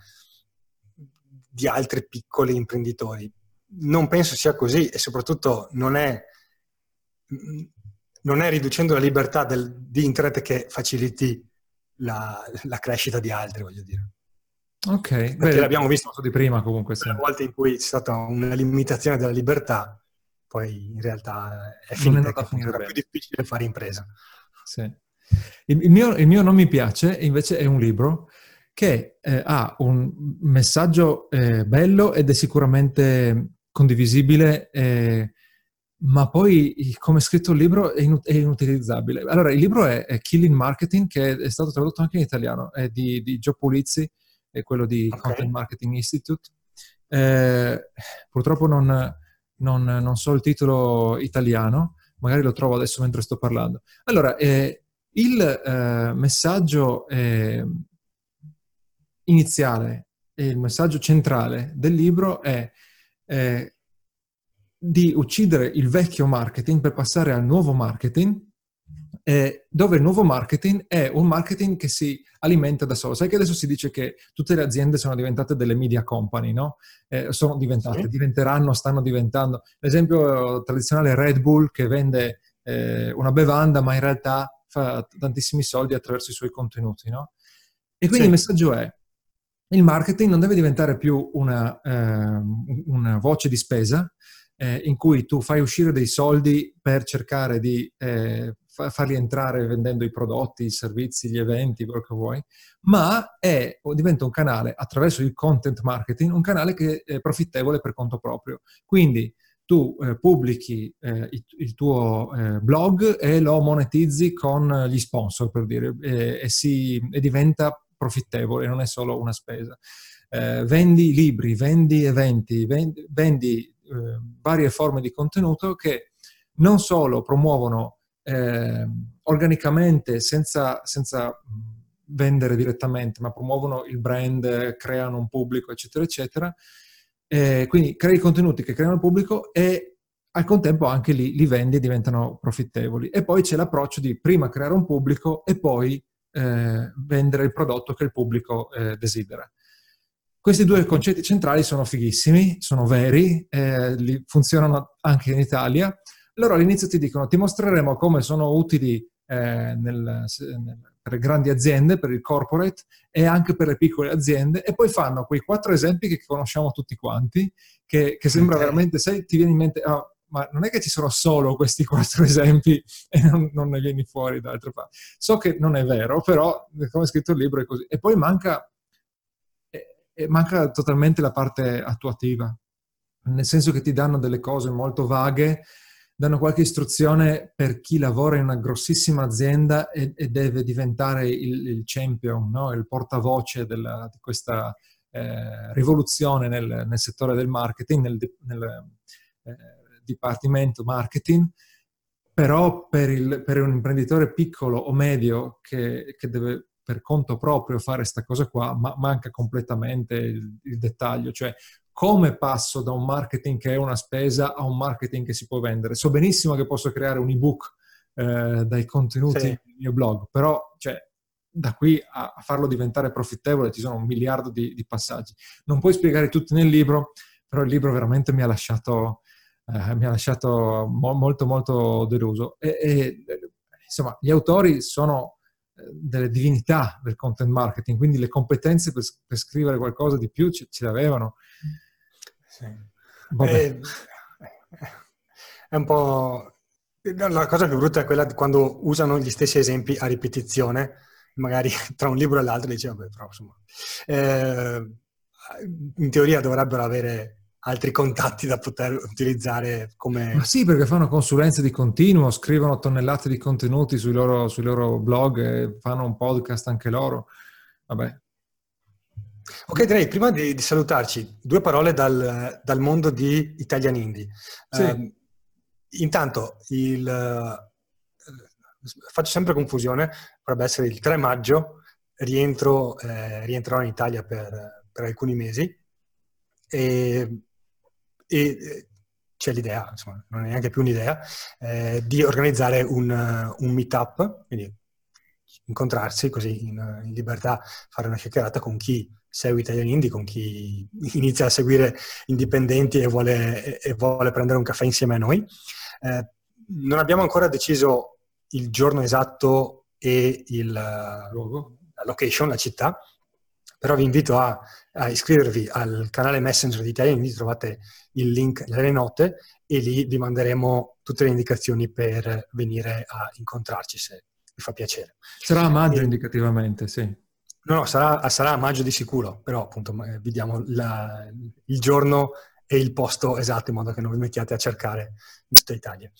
di altri piccoli imprenditori. Non penso sia così e soprattutto non è, non è riducendo la libertà del, di internet che faciliti la, la crescita di altri, voglio dire. Ok, perché Beh, l'abbiamo visto di prima comunque. Sì. Le volte in cui c'è stata una limitazione della libertà, poi in realtà è finita che era più difficile fare impresa. Sì. Il, il, mio, il, mio, non mi piace, invece è un libro che eh, ha un messaggio eh, bello ed è sicuramente condivisibile eh, ma poi come è scritto il libro è, inut- è inutilizzabile. Allora, il libro è, è, Killing Marketing, che è stato tradotto anche in italiano, è di, di Gio Pulizzi, è quello di okay. Content Marketing Institute. Eh, purtroppo non, non, non, so il titolo italiano, magari lo trovo adesso mentre sto parlando. Allora, eh, il eh, messaggio eh, iniziale e il messaggio centrale del libro è eh, di uccidere il vecchio marketing per passare al nuovo marketing, eh, dove il nuovo marketing è un marketing che si alimenta da solo. Sai che adesso si dice che tutte le aziende sono diventate delle media company, no? Eh, sono diventate, sì. diventeranno, stanno diventando. L'esempio tradizionale Red Bull che vende eh, una bevanda ma in realtà fa tantissimi soldi attraverso i suoi contenuti, no? E quindi sì. il messaggio è il marketing non deve diventare più una, eh, una voce di spesa, eh, in cui tu fai uscire dei soldi per cercare di eh, farli entrare vendendo i prodotti, i servizi, gli eventi, quello che vuoi, ma è, diventa un canale attraverso il content marketing, un canale che è profittevole per conto proprio. Quindi tu eh, pubblichi eh, il, il, tuo eh, blog e lo monetizzi con gli sponsor, per dire, e, si, e diventa profittevole, non è solo una spesa. Eh, vendi libri, vendi eventi, vendi, vendi eh, varie forme di contenuto che non solo promuovono eh, organicamente senza, senza, vendere direttamente, ma promuovono il brand, creano un pubblico, eccetera, eccetera, Eh, quindi crei contenuti che creano il pubblico e al contempo anche lì li vendi e diventano profittevoli. E poi c'è l'approccio di prima creare un pubblico e poi eh, vendere il prodotto che il pubblico eh, desidera. Questi due concetti centrali sono fighissimi, sono veri, eh, funzionano anche in Italia. Loro all'inizio ti dicono ti mostreremo come sono utili eh, nel, nel, per grandi aziende, per il corporate e anche per le piccole aziende e poi fanno quei quattro esempi che conosciamo tutti quanti, che, che sembra okay. veramente, sai, ti viene in mente, oh, ma non è che ci sono solo questi quattro esempi e non, non ne vieni fuori da altre parti. So che non è vero, però come è scritto il libro è così. E poi manca, eh, manca totalmente la parte attuativa, nel senso che ti danno delle cose molto vaghe, danno qualche istruzione per chi lavora in una grossissima azienda e, e deve diventare il, il champion, no? il portavoce della, di questa eh, rivoluzione nel, nel, settore del marketing, nel, nel eh, dipartimento marketing, però per, il, per, un imprenditore piccolo o medio che, che deve per conto proprio fare questa cosa qua, ma manca completamente il, il, dettaglio, cioè come passo da un marketing che è una spesa a un marketing che si può vendere. So benissimo che posso creare un ebook eh, dai contenuti sì. del mio blog, però cioè, da qui a, farlo diventare profittevole ci sono un miliardo di, di, passaggi. Non puoi spiegare tutti nel libro, però il libro veramente mi ha lasciato eh, mi ha lasciato mo- molto molto deluso. E, e, insomma, gli autori sono eh, delle divinità del content marketing, quindi le competenze per, per scrivere qualcosa di più ce, ce le avevano. Sì. Eh, è un po'... La cosa più brutta è quella di quando usano gli stessi esempi a ripetizione, magari tra un libro e l'altro, dice, vabbè, però insomma... Eh, in teoria dovrebbero avere altri contatti da poter utilizzare come... Ma sì, perché fanno consulenze di continuo, scrivono tonnellate di contenuti sui loro, sui loro blog, fanno un podcast anche loro. Vabbè. Ok, direi prima di, di salutarci, due parole dal, dal, mondo di Italian Indie. Sì. Eh, intanto, il, eh, faccio sempre confusione, dovrebbe essere il 3 maggio, rientro, eh, rientrerò in Italia per, per alcuni mesi e e eh, c'è l'idea, insomma, non è neanche più un'idea, eh, di organizzare un, un meetup, quindi incontrarsi così in, in, libertà, fare una chiacchierata con chi segue Italian Indie, con chi inizia a seguire indipendenti e vuole, e vuole prendere un caffè insieme a noi. Eh, non abbiamo ancora deciso il giorno esatto e il, la location, la città, però vi invito a, a iscrivervi al canale Messenger di Italian Indie, trovate il link nelle note e lì vi manderemo tutte le indicazioni per venire a incontrarci se vi fa piacere. Sarà a maggio e... indicativamente, sì. No, no, sarà, sarà, a maggio di sicuro, però appunto vi diamo la, il giorno e il posto esatto in modo che non vi mettiate a cercare in tutta Italia.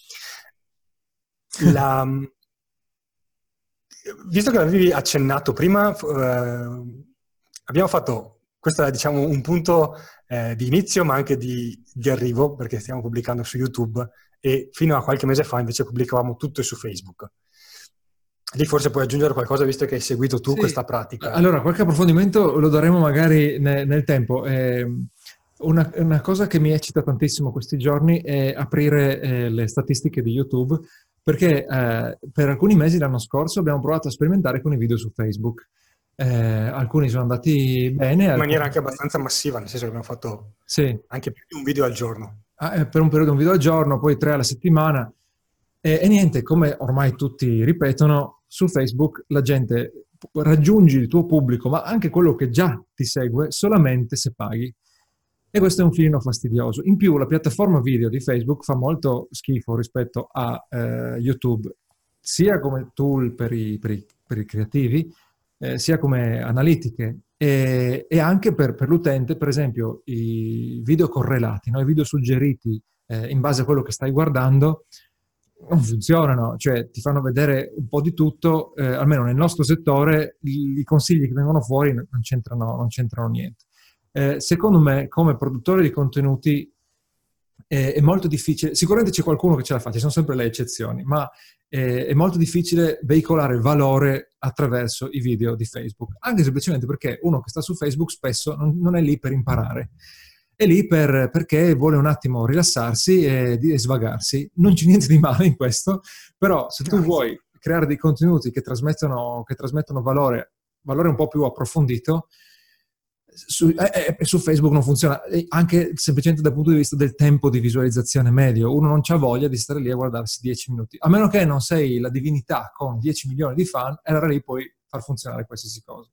La, visto che l'avevi accennato prima, eh, abbiamo fatto, questo è diciamo un punto eh, di inizio ma anche di, di, arrivo perché stiamo pubblicando su YouTube e fino a qualche mese fa invece pubblicavamo tutto su Facebook. Lì forse puoi aggiungere qualcosa visto che hai seguito tu sì. questa pratica. Allora, qualche approfondimento lo daremo magari ne, nel tempo. Eh, una, una, cosa che mi eccita tantissimo questi giorni è aprire eh, le statistiche di YouTube perché eh, per alcuni mesi l'anno scorso abbiamo provato a sperimentare con i video su Facebook. Eh, alcuni sono andati bene. In maniera anche abbastanza massiva, nel senso che abbiamo fatto sì. anche più di un video al giorno. Ah, eh, per un periodo un video al giorno, poi tre alla settimana. E, e, niente, come ormai tutti ripetono, su Facebook la gente raggiungi il tuo pubblico, ma anche quello che già ti segue, solamente se paghi. E questo è un filino fastidioso. In più, la piattaforma video di Facebook fa molto schifo rispetto a eh, YouTube, sia come tool per i, per i, per i creativi, eh, sia come analitiche e, e anche per, per, l'utente, per esempio, i video correlati, no? i video suggeriti eh, in base a quello che stai guardando, non funzionano, cioè ti fanno vedere un po' di tutto, eh, almeno nel nostro settore i, i, consigli che vengono fuori non c'entrano, non c'entrano niente. Eh, secondo me, come produttore di contenuti, è molto difficile, sicuramente c'è qualcuno che ce la fa, ci sono sempre le eccezioni, ma è molto difficile veicolare valore attraverso i video di Facebook, anche semplicemente perché uno che sta su Facebook spesso non, non è lì per imparare. È lì per, perché vuole un attimo rilassarsi e, e svagarsi. Non c'è niente di male in questo, però se tu vuoi creare dei contenuti che trasmettono, che trasmettono valore, valore un po' più approfondito, su, eh, eh, su, Facebook non funziona, anche semplicemente dal punto di vista del tempo di visualizzazione medio. Uno non ha voglia di stare lì a guardarsi 10 minuti, a meno che non sei la divinità con 10 milioni di fan, e allora lì puoi far funzionare qualsiasi cosa.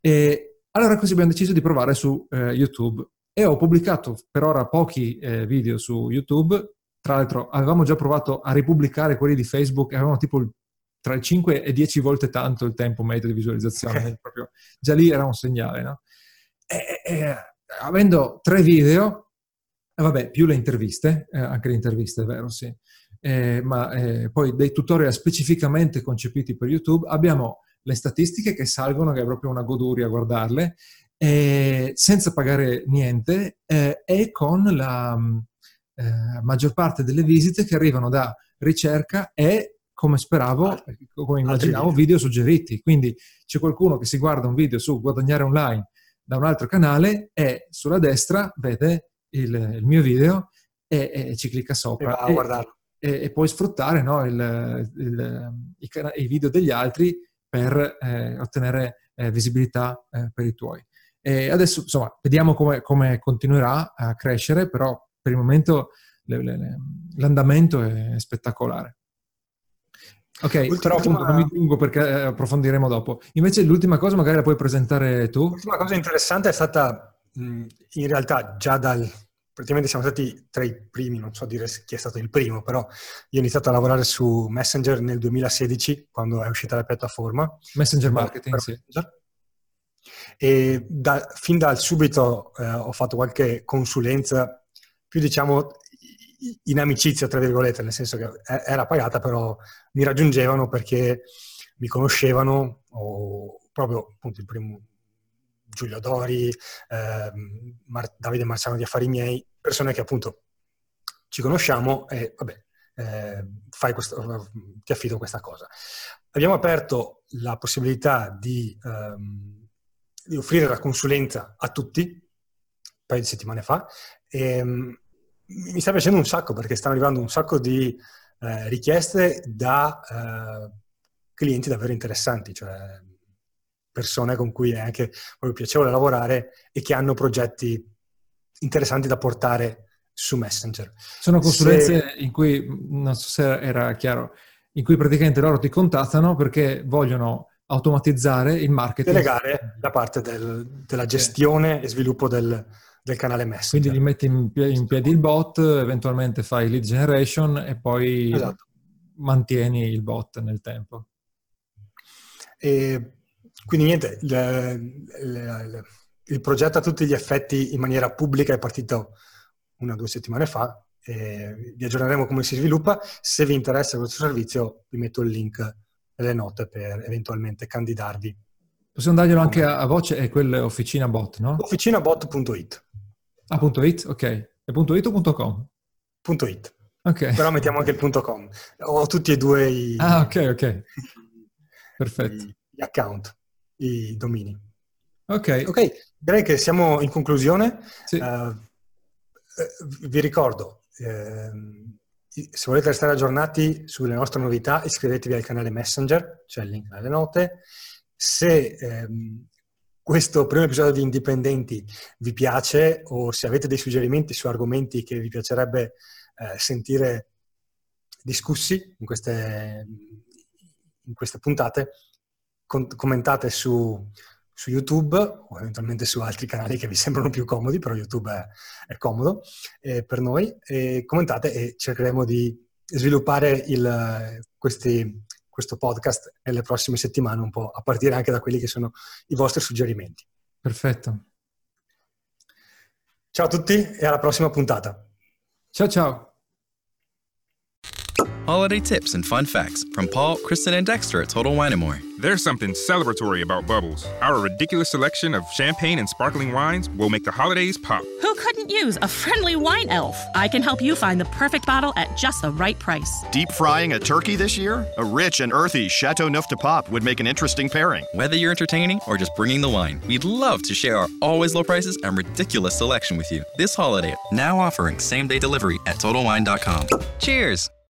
E allora così abbiamo deciso di provare su eh, YouTube e ho pubblicato per ora pochi eh, video su YouTube. Tra l'altro avevamo già provato a ripubblicare quelli di Facebook, avevano tipo il tra il 5 e 10 volte tanto il tempo medio di visualizzazione. Proprio, già lì era un segnale, no? E, e, avendo tre video, eh, vabbè, più le interviste, eh, anche le interviste, è vero, sì, eh, ma eh, poi dei tutorial specificamente concepiti per YouTube, abbiamo le statistiche che salgono, che è proprio una goduria guardarle, senza pagare niente eh, e con la mm, eh, maggior parte delle visite che arrivano da ricerca e come speravo, come immaginavo, video suggeriti. Quindi c'è qualcuno che si guarda un video su guadagnare online da un altro canale e sulla destra vede il, il mio video e, e, ci clicca sopra. E, e, e puoi sfruttare no, il, il, i, i, video degli altri per eh, ottenere eh, visibilità eh, per i tuoi. E adesso, insomma, vediamo come, come, continuerà a crescere, però per il momento le, le, le, l'andamento è spettacolare. Ok, però appunto non mi lungo perché eh, approfondiremo dopo. Invece l'ultima cosa magari la puoi presentare tu. L'ultima cosa interessante è stata in realtà già dal... Praticamente siamo stati tra i primi, non so dire chi è stato il primo, però io ho iniziato a lavorare su Messenger nel 2016, quando è uscita la piattaforma. Messenger Marketing, sì. E da, fin dal subito eh, ho fatto qualche consulenza, più diciamo in amicizia, tra virgolette, nel senso che era pagata, però mi raggiungevano perché mi conoscevano, o proprio appunto il primo Giulio Dori, eh, Mar- Davide Marciano di Affari Miei, persone che appunto ci conosciamo e vabbè, eh, questo, ti affido questa cosa. Abbiamo aperto la possibilità di, ehm, di offrire la consulenza a tutti, un paio di settimane fa, e, ehm, mi sta piacendo un sacco perché stanno arrivando un sacco di eh, richieste da eh, clienti davvero interessanti, cioè persone con cui è anche proprio piacevole lavorare e che hanno progetti interessanti da portare su Messenger. Sono consulenze se... in cui, non so se era chiaro, in cui praticamente loro ti contattano perché vogliono automatizzare il marketing. Delegare la parte del, della gestione e sviluppo del, del canale Messenger. Quindi gli metti in piedi, in piedi, il bot, eventualmente fai lead generation e poi esatto. mantieni il bot nel tempo. E quindi niente, le, le, il progetto a tutti gli effetti in maniera pubblica è partito una o due settimane fa. vi aggiorneremo come si sviluppa. Se vi interessa questo servizio, vi metto il link nelle note per eventualmente candidarvi. Possiamo darglielo anche a, a voce, è quella Officina Bot, no? Officinabot.it. Ah, punto .it? Ok. È punto .it o .com? Punto .it. Ok. Però mettiamo anche il punto .com. Ho tutti e due i... Ah, ok, ok. Perfetto. Gli account, i domini. Ok. Ok, direi che siamo in conclusione. Sì. Uh, vi ricordo, eh, se volete restare aggiornati sulle nostre novità, iscrivetevi al canale Messenger, c'è il link nelle note. Se ehm, questo primo episodio di Indipendenti vi piace o se avete dei suggerimenti su argomenti che vi piacerebbe eh, sentire discussi in queste, in queste puntate, con, commentate su, su, YouTube o eventualmente su altri canali che vi sembrano più comodi, però YouTube è, è comodo eh, per noi, e commentate e cercheremo di sviluppare il, questi, questo podcast nelle prossime settimane, un po' a partire anche da quelli che sono i vostri suggerimenti. Perfetto. Ciao a tutti e alla prossima puntata. Ciao ciao. Holiday tips and fun facts from Paul, Kristen, and Dexter at Total Wine & More. There's something celebratory about Bubbles. Our ridiculous selection of champagne and sparkling wines will make the holidays pop. Who couldn't use a friendly wine elf? I can help you find the perfect bottle at just the right price. Deep frying a turkey this year? A rich and earthy Chateau Neuf de Pop would make an interesting pairing. Whether you're entertaining or just bringing the wine, we'd love to share our always low prices and ridiculous selection with you this holiday. Now offering same day delivery at TotalWine.com. Cheers!